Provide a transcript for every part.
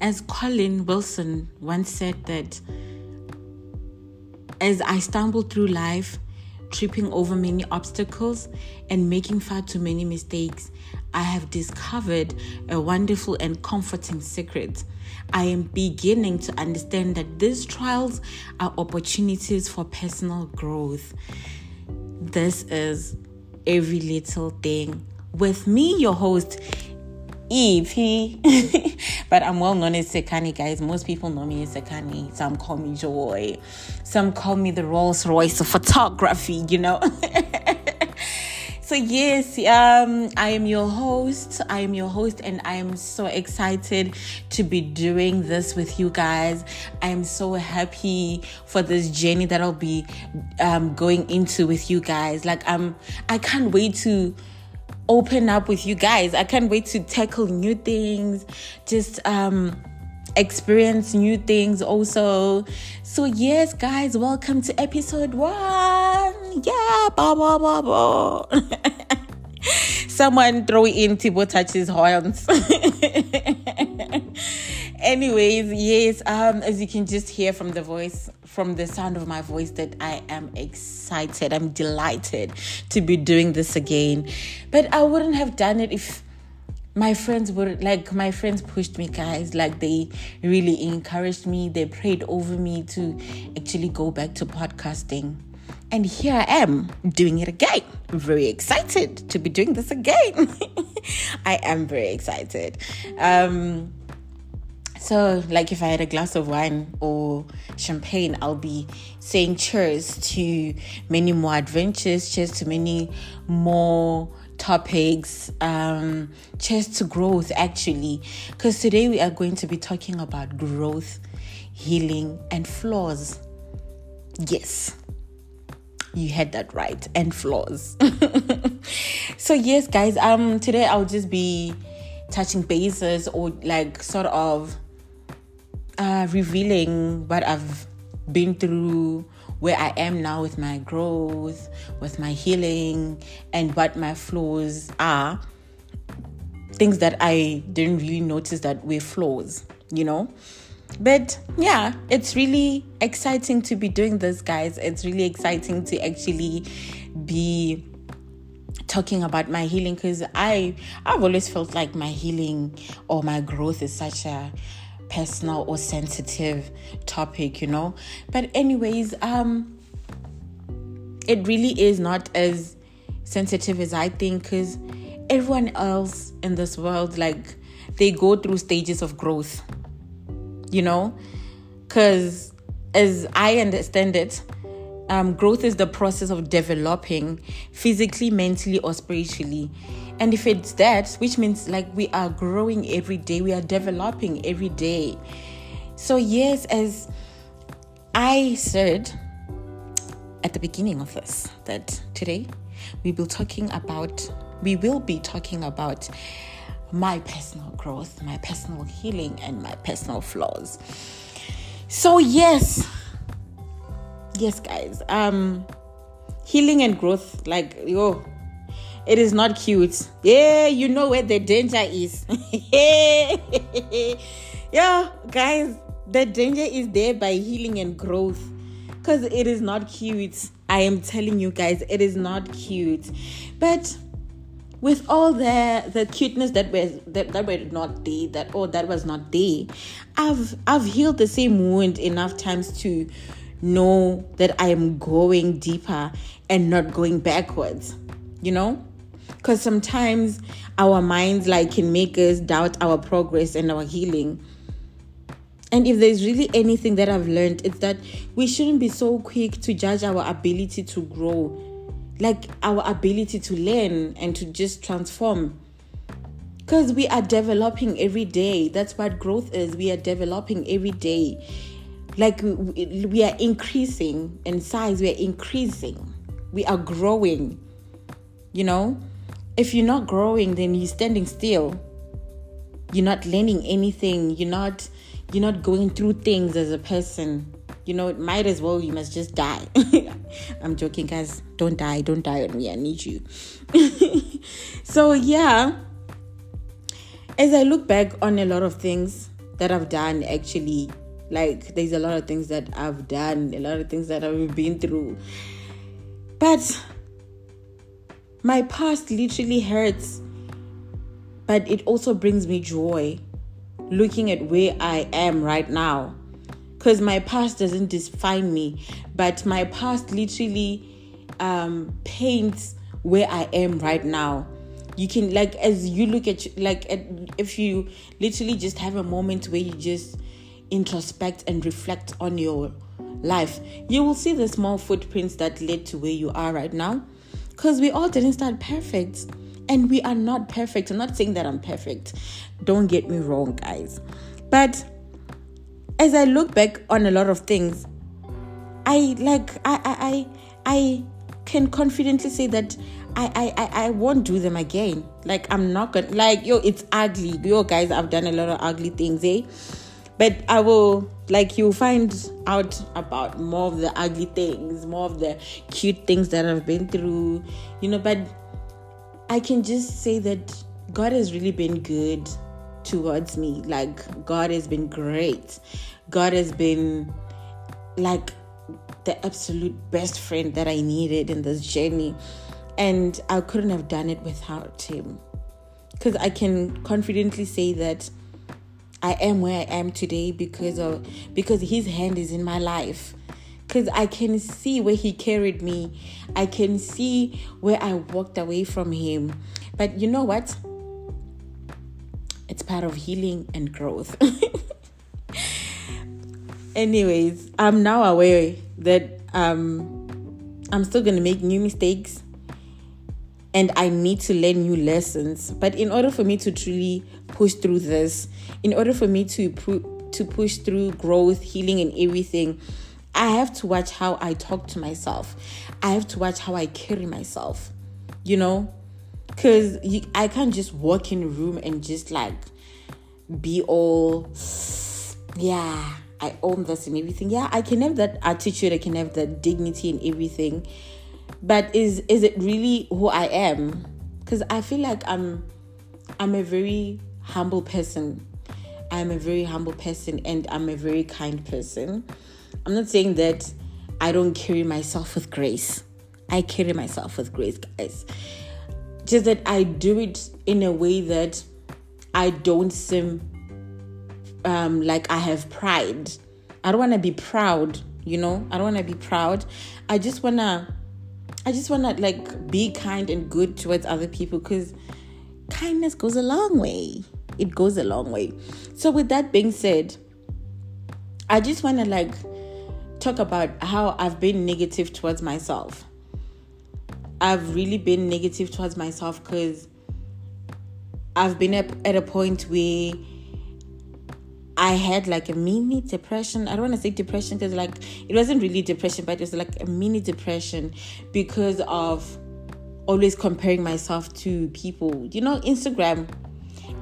as Colin Wilson once said that as I stumble through life, tripping over many obstacles and making far too many mistakes, I have discovered a wonderful and comforting secret. I am beginning to understand that these trials are opportunities for personal growth. This is every little thing. With me, your host, Ify, but I'm well known as Sekani, guys. Most people know me as Sekani. Some call me Joy. Some call me the Rolls Royce of photography, you know. so yes, um, I am your host. I am your host, and I am so excited to be doing this with you guys. I am so happy for this journey that I'll be um, going into with you guys. Like I'm, I can't wait to open up with you guys. I can't wait to tackle new things, just um experience new things also. So yes, guys, welcome to episode 1. Yeah, blah blah blah blah. Someone throw in Tibo touches horns. Anyways, yes, um, as you can just hear from the voice, from the sound of my voice, that I am excited. I'm delighted to be doing this again. But I wouldn't have done it if my friends were like my friends pushed me guys. Like they really encouraged me. They prayed over me to actually go back to podcasting. And here i am doing it again. Very excited to be doing this again. I am very excited. Um so, like if I had a glass of wine or champagne, I'll be saying cheers to many more adventures, cheers to many more topics, um, cheers to growth actually. Because today we are going to be talking about growth, healing, and flaws. Yes, you had that right, and flaws. so, yes, guys, um, today I'll just be touching bases or like sort of uh, revealing what I've been through, where I am now with my growth, with my healing, and what my flaws are. Things that I didn't really notice that were flaws, you know? But yeah, it's really exciting to be doing this, guys. It's really exciting to actually be talking about my healing because I I've always felt like my healing or my growth is such a personal or sensitive topic, you know. But anyways, um it really is not as sensitive as I think cuz everyone else in this world like they go through stages of growth. You know? Cuz as I understand it, um, growth is the process of developing physically, mentally, or spiritually. And if it's that, which means like we are growing every day, we are developing every day. So, yes, as I said at the beginning of this, that today we will talking about we will be talking about my personal growth, my personal healing, and my personal flaws. So yes, yes, guys, um, healing and growth, like yo, it is not cute. Yeah, you know where the danger is. yeah, guys, the danger is there by healing and growth. Because it is not cute. I am telling you guys, it is not cute. But with all the the cuteness that was that, that were not there, that oh that was not there, I've I've healed the same wound enough times to know that I am going deeper and not going backwards. You know? Because sometimes our minds like can make us doubt our progress and our healing. And if there's really anything that i've learned it's that we shouldn't be so quick to judge our ability to grow. Like our ability to learn and to just transform. Because we are developing every day. That's what growth is. We are developing every day. Like we are increasing in size. We are increasing. We are growing. You know if you're not growing then you're standing still. You're not learning anything. You're not you're not going through things as a person. You know it might as well you must just die. I'm joking guys. Don't die. Don't die on me. I need you. So yeah. As i look back on a lot of things that I've done actually. Like, there's a lot of things that I've done, a lot of things that I've been through. But my past literally hurts, but it also brings me joy looking at where I am right now. Because my past doesn't define me, but my past literally um, paints where I am right now you can like as you look at like at, if you literally just have a moment where you just introspect and reflect on your life you will see the small footprints that led to where you are right now because we all didn't start perfect and we are not perfect i'm not saying that i'm perfect don't get me wrong guys but as i look back on a lot of things i like i i i, I can confidently say that I, I, I won't do them again. Like I'm not gonna like yo, it's ugly. Yo guys, I've done a lot of ugly things, eh? But I will like you'll find out about more of the ugly things, more of the cute things that I've been through, you know, but I can just say that God has really been good towards me. Like God has been great. God has been like the absolute best friend that I needed in this journey and I couldn't have done it without him. Because I can confidently say that I am where I am today because of because his hand is in my life. Because I can see where he carried me. I can see where I walked away from him. But you know what? It's part of healing and growth. Anyways, I'm now aware that um, I'm still to make new mistakes and I need to learn new lessons. But in order for me to truly push through this, in order for me to to push through growth, healing, and everything, I have to watch how I talk to myself. I have to watch how I carry myself. You know, because I can't just walk in a room and just like be all, yeah, I own this and everything. Yeah, I can have that attitude. I can have that dignity and everything but is is it really who I am? Because I feel like I'm I'm a very humble person. I'm a very humble person and I'm a very kind person. I'm not saying that I don't carry myself with grace. I carry myself with grace, guys. Just that I do it in a way that I don't seem um, like I have pride. I don't want to be proud, you know? I don't want to be proud. I just want to I just want to like be kind and good towards other people because kindness goes a long way. It goes a long way. So, with that being said, I just want to like talk about how I've been negative towards myself. I've really been negative towards myself because I've been at a point where I had like a mini depression. I don't want to say depression because like it wasn't really depression, but it was like a mini depression because of always comparing myself to people. You know, Instagram.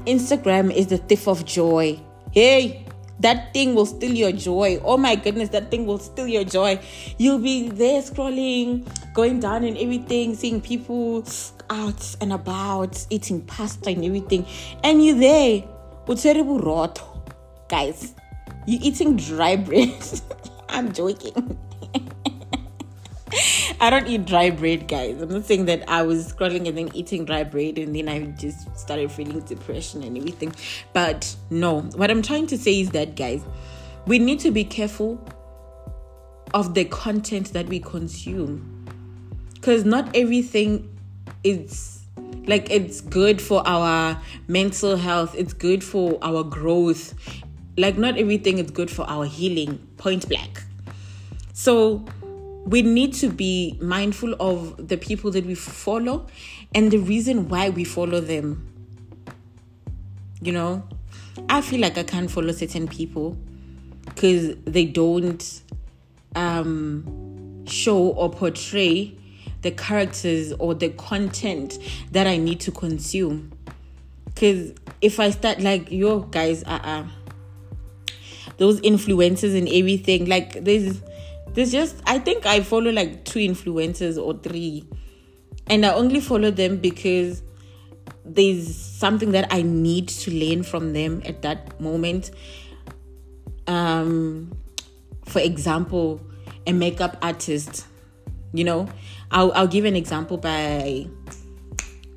Instagram is the thief of joy. Hey, that thing will steal your joy. Oh my goodness, that thing will steal your joy. You'll be there scrolling, going down and everything, seeing people out and about, eating pasta and everything. And you're there, terrible rot guys, you eating dry bread. I'm joking. I don't eat dry bread, guys. I'm not saying that I was scrolling and then eating dry bread and then I just started feeling depression and everything. But no, what I'm trying to say is that, guys, we need to be careful of the content that we consume because not everything is like it's good for our mental health it's good for our growth like, not everything is good for our healing, point blank. So, we need to be mindful of the people that we follow and the reason why we follow them. You know, I feel like I can't follow certain people because they don't um, show or portray the characters or the content that I need to consume. Because if I start like, yo, guys, uh uh those influencers and everything. Like there's there's just I think I follow like two influencers or three. And I only follow them because there's something that I need to learn from them at that moment. um, for example, a makeup artist. You know, I'll I'll give an example by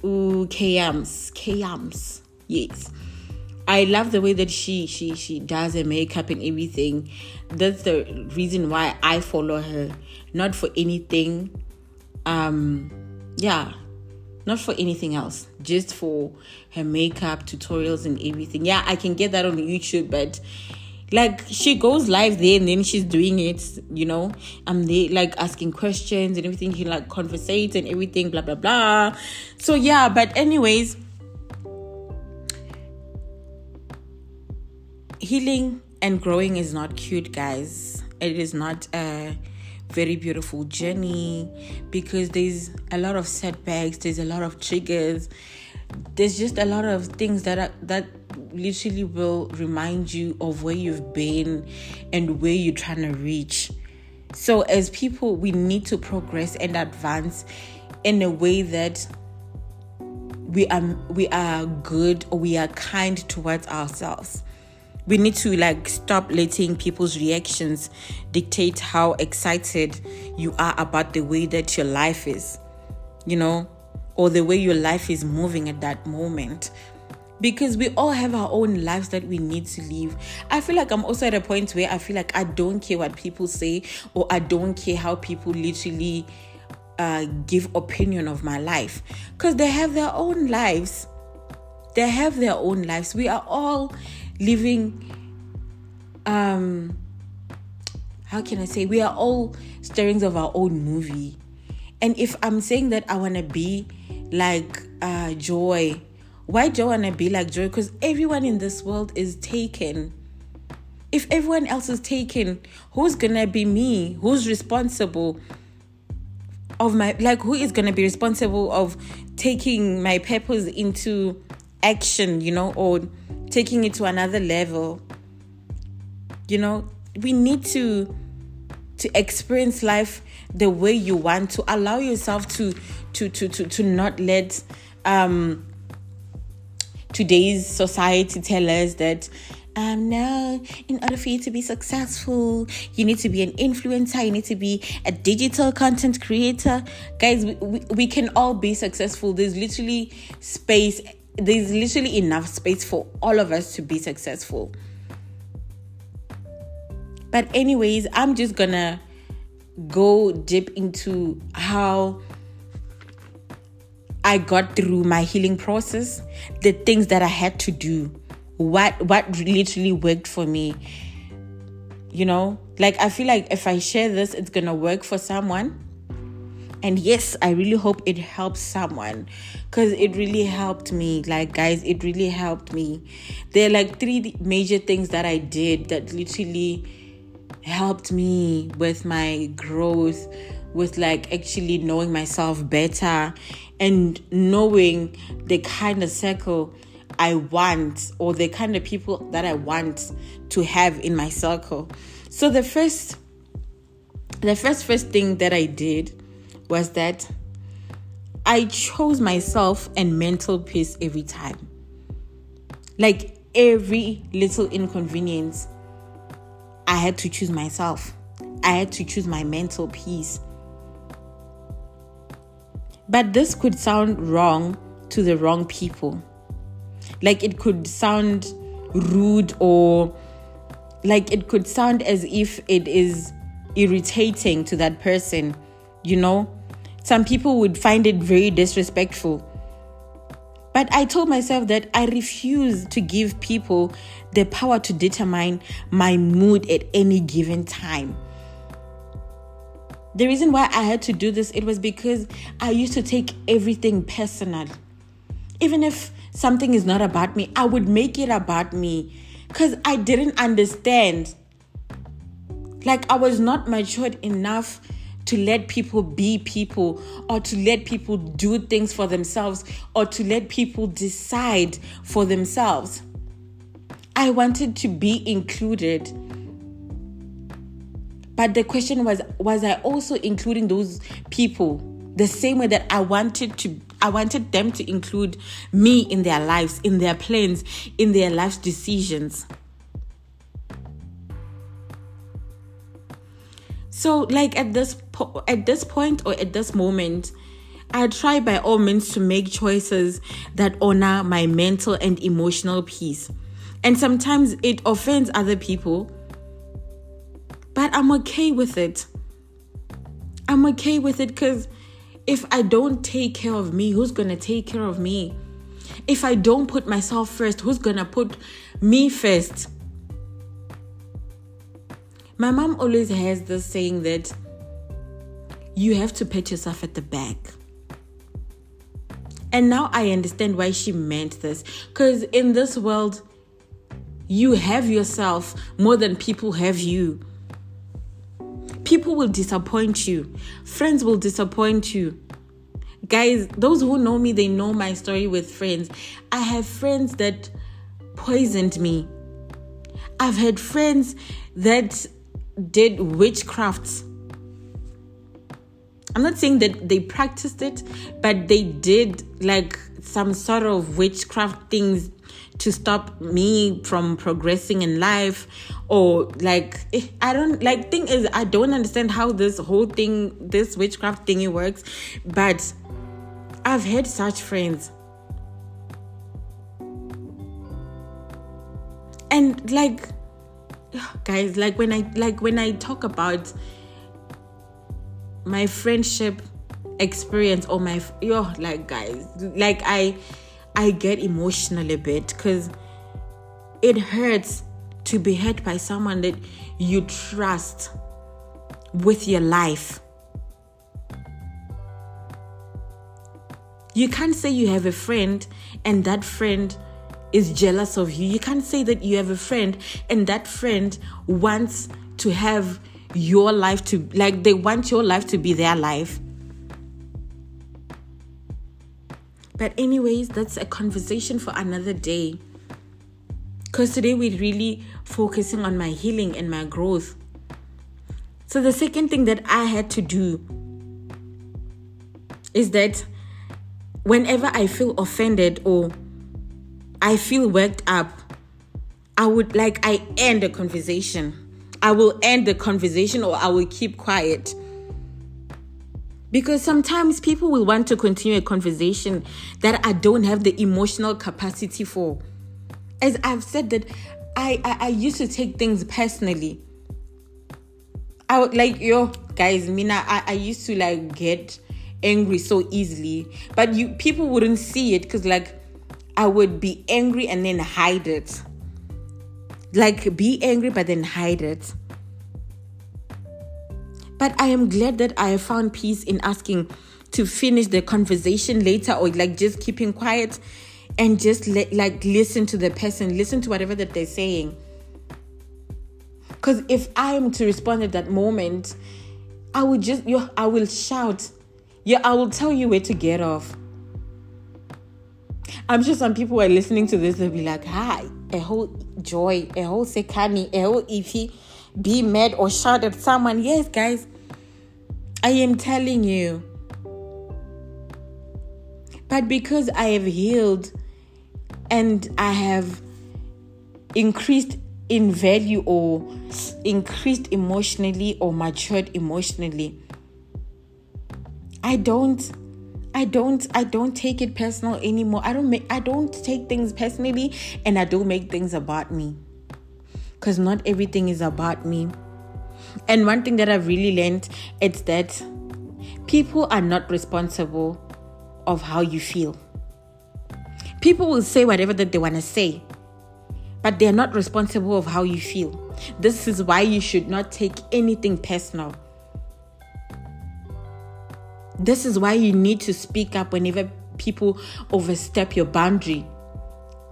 ooh Kayams. Kayams. Yes. I love the way that she she she does her makeup and everything. That's the reason why I follow her. Not for anything. Um yeah. Not for anything else. Just for her makeup tutorials and everything. Yeah, I can get that on YouTube, but like she goes live there and then she's doing it you know i'm there like asking questions and everything he like conversates and everything blah blah blah so yeah but anyways healing and growing is not cute guys it is not a very beautiful journey because there's a lot of setbacks there's a lot of triggers there's just a lot of things that are that literally will remind you of where you've been and where you're trying to reach. So, as people, we need to progress and advance in a way that we are we are good or we are kind towards ourselves. We need to like stop letting people's reactions dictate how excited you are about the way that your life is, you know, or the way your life is moving at that moment because we all have our own lives that we need to live. I feel like I'm also at a point where I feel like I don't care what people say or I don't care how people literally uh, give opinion of my life because they have their own lives. They have their own lives. We are all living um how can I say we are all starings of our own movie. And if I'm saying that I want to be like uh joy why do I want to be like Joy? Because everyone in this world is taken. If everyone else is taken, who's gonna be me? Who's responsible of my like who is gonna be responsible of taking my purpose into action, you know, or taking it to another level? You know, we need to to experience life the way you want to allow yourself to to to to, to not let um today's society tell us that um no in order for you to be successful you need to be an influencer you need to be a digital content creator guys we, we, we can all be successful there's literally space there's literally enough space for all of us to be successful but anyways i'm just gonna go deep into how I got through my healing process, the things that I had to do, what what literally worked for me. You know, like I feel like if I share this, it's gonna work for someone. And yes, I really hope it helps someone because it really helped me. Like, guys, it really helped me. There are like three major things that I did that literally helped me with my growth, with like actually knowing myself better and knowing the kind of circle I want or the kind of people that I want to have in my circle. So the first the first first thing that I did was that I chose myself and mental peace every time. Like every little inconvenience, I had to choose myself. I had to choose my mental peace. But this could sound wrong to the wrong people. Like it could sound rude or like it could sound as if it is irritating to that person, you know? Some people would find it very disrespectful. But I told myself that I refuse to give people the power to determine my mood at any given time. The reason why I had to do this it was because I used to take everything personal. Even if something is not about me, I would make it about me cuz I didn't understand. Like I was not matured enough to let people be people or to let people do things for themselves or to let people decide for themselves. I wanted to be included but the question was was I also including those people the same way that I wanted to I wanted them to include me in their lives, in their plans, in their life's decisions. So like at this po- at this point or at this moment, I try by all means to make choices that honor my mental and emotional peace. And sometimes it offends other people, but I'm okay with it. I'm okay with it because if I don't take care of me, who's gonna take care of me? If I don't put myself first, who's gonna put me first? My mom always has this saying that you have to pat yourself at the back. And now I understand why she meant this. Because in this world, you have yourself more than people have you. People will disappoint you, friends will disappoint you. Guys, those who know me, they know my story with friends. I have friends that poisoned me. I've had friends that did witchcrafts. I'm not saying that they practiced it, but they did like some sort of witchcraft things to stop me from progressing in life or like eh, i don't like thing is i don't understand how this whole thing this witchcraft thingy works but i've had such friends. And like guys like when i like when i talk about my friendship experience or my yo like guys like i i get emotional a bit because it hurts to be hurt by someone that you trust with your life. You can't say you have a friend and that friend is jealous of you. You can't say that you have a friend and that friend wants to have your life to like they want your life to be their life. But anyways that's a conversation for another day. Because today we're really focusing on my healing and my growth. So the second thing that i had to do is that whenever i feel offended or i feel worked up i would like i end a conversation I will end the conversation or I will keep quiet. Because sometimes people will want to continue a conversation that I don't have the emotional capacity for. As I've said that I, I, I used to take things personally. I would like yo guys, Mina, I, I used to like get angry so easily. But you people wouldn't see it because like I would be angry and then hide it. Like be angry but then hide it. But I am glad that I have found peace in asking to finish the conversation later or like just keeping quiet and just like listen to the person, listen to whatever that they're saying. Because if I am to respond at that moment, I would just, you, I will shout. Yeah, I will tell you where to get off. I'm sure some people are listening to this, they'll be like, hi, a whole joy, a whole sekani, a whole ify, be mad or shout at someone. Yes, guys, I am telling you. But because I have healed and I have increased in value or increased emotionally or matured emotionally, I don't I don't I don't take it personal anymore. I don't make I don't take things personally and I don't make things about me. Cuz not everything is about me. And one thing that I've really learned is that people are not responsible of how you feel. People will say whatever that they want to say, but they're not responsible of how you feel. This is why you should not take anything personal. This is why you need to speak up whenever people overstep your boundary.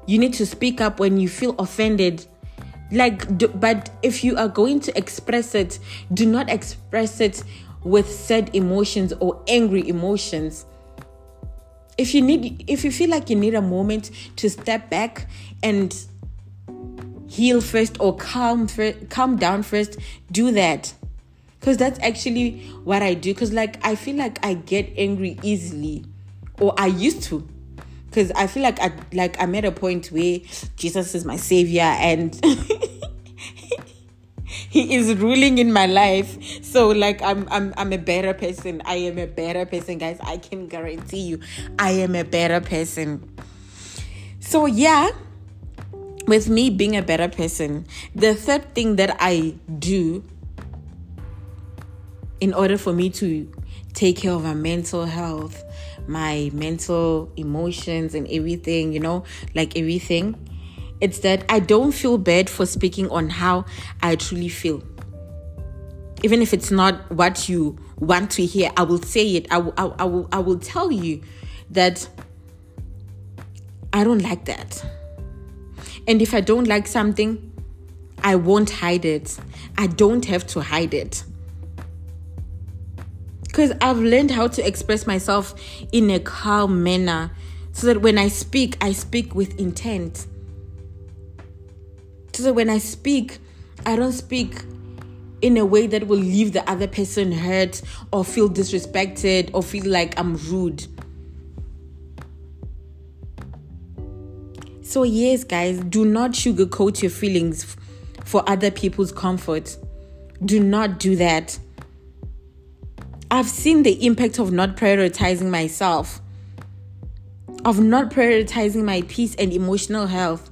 You need to speak up when you feel offended. Like, do, but if you are going to express it, do not express it with sad emotions or angry emotions. If you need, if you feel like you need a moment to step back and heal first or calm calm down first, do that because that's actually what I do. Because like I feel like I get angry easily, or I used to. Because I feel like I like I'm at a point where Jesus is my savior and he is ruling in my life. So like I'm I'm I'm a better person. I am a better person, guys. I can guarantee you I am a better person. So yeah, with me being a better person, the third thing that I do in order for me to take care of my mental health, my mental emotions, and everything, you know, like everything, it's that I don't feel bad for speaking on how I truly feel. Even if it's not what you want to hear, I will say it. I will, I, will, I will tell you that I don't like that. And if I don't like something, I won't hide it. I don't have to hide it. Because I've learned how to express myself in a calm manner so that when I speak, I speak with intent. So that when I speak, I don't speak in a way that will leave the other person hurt or feel disrespected or feel like I'm rude. So, yes, guys, do not sugarcoat your feelings for other people's comfort. Do not do that. I've seen the impact of not prioritizing myself, of not prioritizing my peace and emotional health.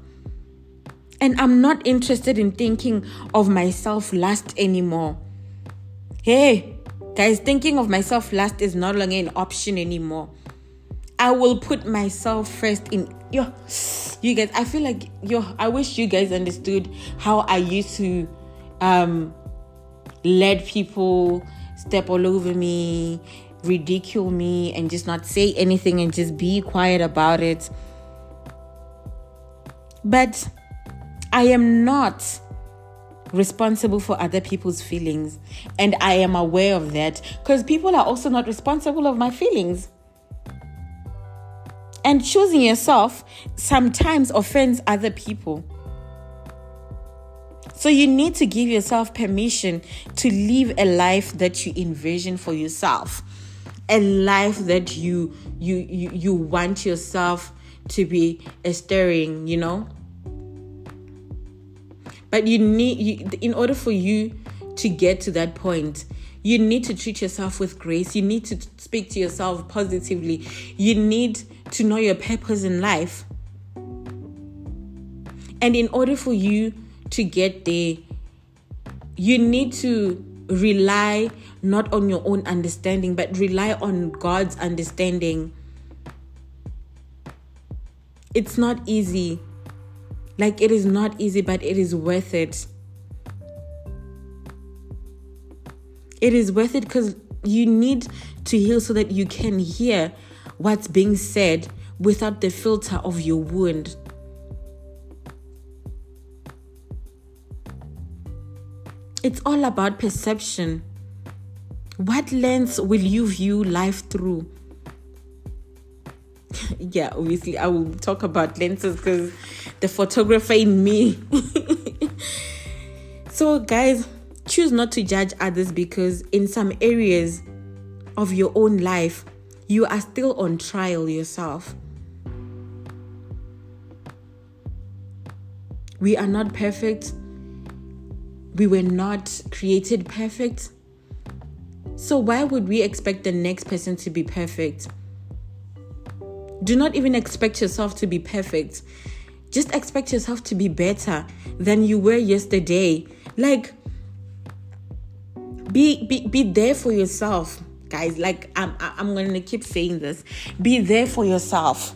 And I'm not interested in thinking of myself last anymore. Hey, guys, thinking of myself last is no longer an option anymore. I will put myself first in yo you guys I feel like yo I wish you guys understood how I used to um let people step all over me, ridicule me, and just not say anything and just be quiet about it. But I am not responsible for other people's feelings, and I am aware of that because people are also not responsible of my feelings. And choosing yourself sometimes offends other people. So you need to give yourself permission to live a life that you envision for yourself. A life that you you you, you want yourself to be stirring, you know? But you need you, in order for you to get to that point, you need to treat yourself with grace. You need to speak to yourself positively. You need to know your purpose in life. And in order for you to get there, you need to rely not on your own understanding, but rely on God's understanding. It's not easy. Like, it is not easy, but it is worth it. It is worth it because you need to heal so that you can hear what's being said without the filter of your wound. It's all about perception. What lens will you view life through? yeah, obviously, I will talk about lenses because the photographer in me. so, guys, choose not to judge others because in some areas of your own life, you are still on trial yourself. We are not perfect we were not created perfect. So, why would we expect the next person to be perfect? Do not even expect yourself to be perfect. Just expect yourself to be better than you were yesterday. Like, be, be, be there for yourself, guys. Like, I'm, I'm to keep saying this. Be there for yourself.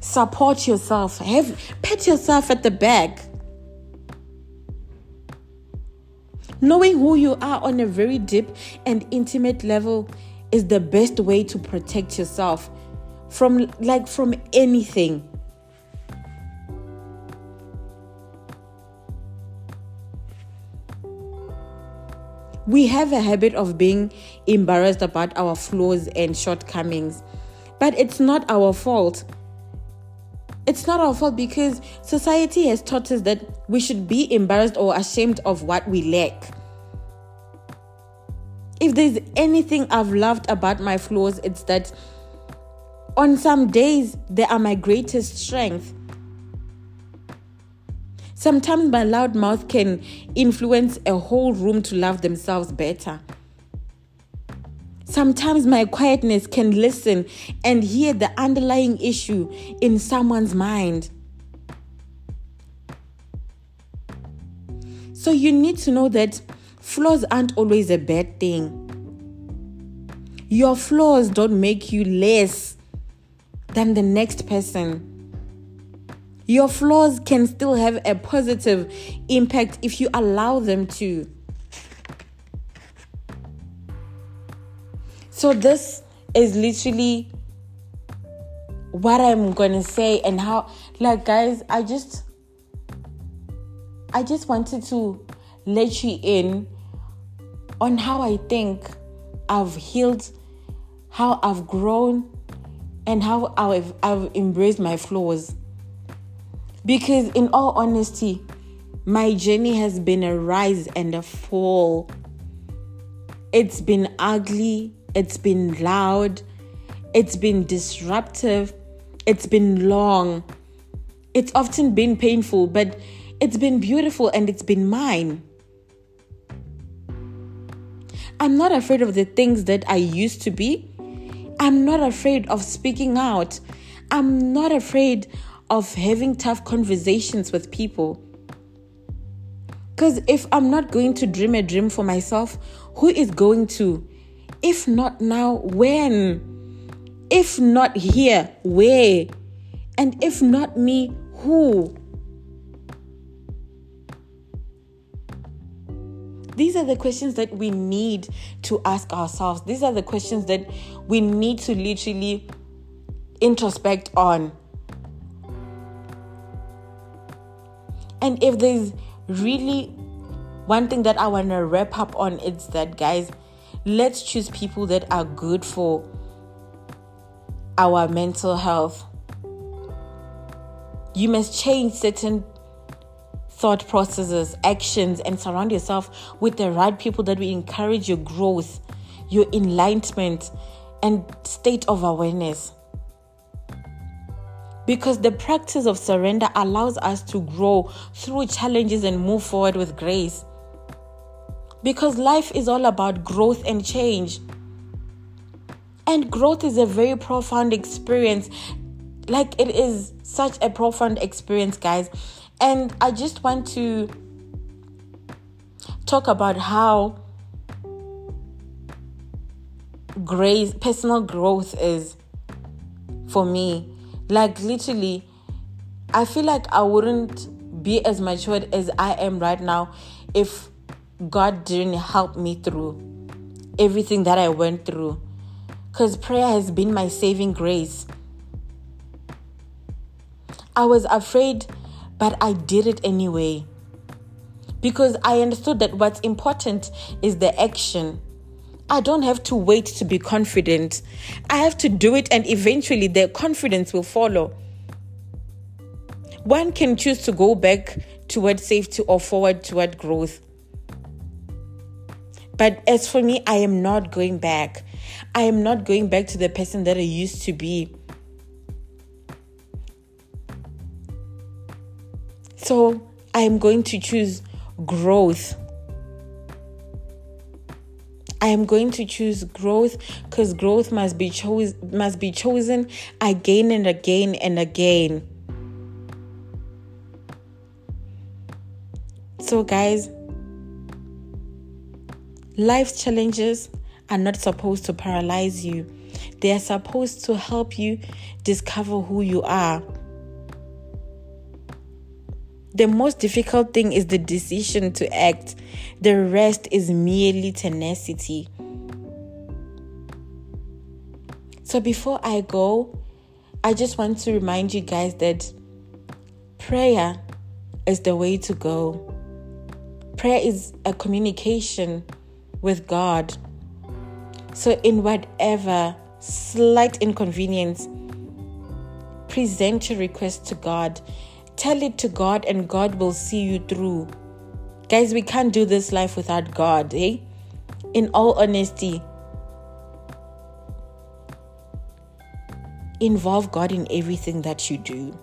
Support yourself. Have, pat yourself at the back Knowing who you are on a very deep and intimate level is the best way to protect yourself from like from anything. We have a habit of being embarrassed about our flaws and shortcomings, but it's not our fault. It's not our fault because society has taught us that we should be embarrassed or ashamed of what we lack. If there's anything I've loved about my flaws, it's that on some days they are my greatest strength. Sometimes my loud mouth can influence a whole room to love themselves better. Sometimes my quietness can listen and hear the underlying issue in someone's mind. So you need to know that flaws aren't always a bad thing. Your flaws don't make you less than the next person. Your flaws can still have a positive impact if you allow them to. So, this is literally what I'm gonna say, and how, like, guys, I just, I just wanted to let you in on how I think I've healed, how I've grown, and how I've, I've embraced my flaws. Because, in all honesty, my journey has been a rise and a fall. It's been ugly, it's been loud, it's been disruptive, it's been long. It's often been painful, but it's been beautiful and it's been mine. I'm not afraid of the things that I used to be. I'm not afraid of speaking out. I'm not afraid of having tough conversations with people. Because if I'm not going to dream a dream for myself, who is going to? If not now, when? If not here, where? And if not me, who? These are the questions that we need to ask ourselves. These are the questions that we need to literally introspect on. And if there's really one thing that I want to wrap up on, it's that, guys, let's choose people that are good for our mental health. You must change certain thought processes, actions, and surround yourself with the right people that will encourage your growth, your enlightenment, and state of awareness. Because the practice of surrender allows us to grow through challenges and move forward with grace. Because life is all about growth and change. And growth is a very profound experience. Like it is such a profound experience, guys. And I just want to talk about how grace, personal growth is for me. Like, literally, I feel like I wouldn't be as matured as I am right now if God didn't help me through everything that I went through. Because prayer has been my saving grace. I was afraid, but I did it anyway. Because I understood that what's important is the action. I don't have to wait to be confident. I have to do it, and eventually the confidence will follow. One can choose to go back toward safety or forward toward growth. But as for me, I am not going back. I am not going back to the person that I used to be. So I am going to choose growth. I am going to choose growth because growth must be chose must be chosen again and again and again. So guys, Life's challenges are not supposed to paralyze you, they are supposed to help you discover who you are. The most difficult thing is the decision to act, the rest is merely tenacity. So, before I go, I just want to remind you guys that prayer is the way to go. Prayer is a communication with God. So, in whatever slight inconvenience, present your request to God. Tell it to God, and God will see you through. Guys, we can't do this life without God, eh? In all honesty, involve God in everything that you do.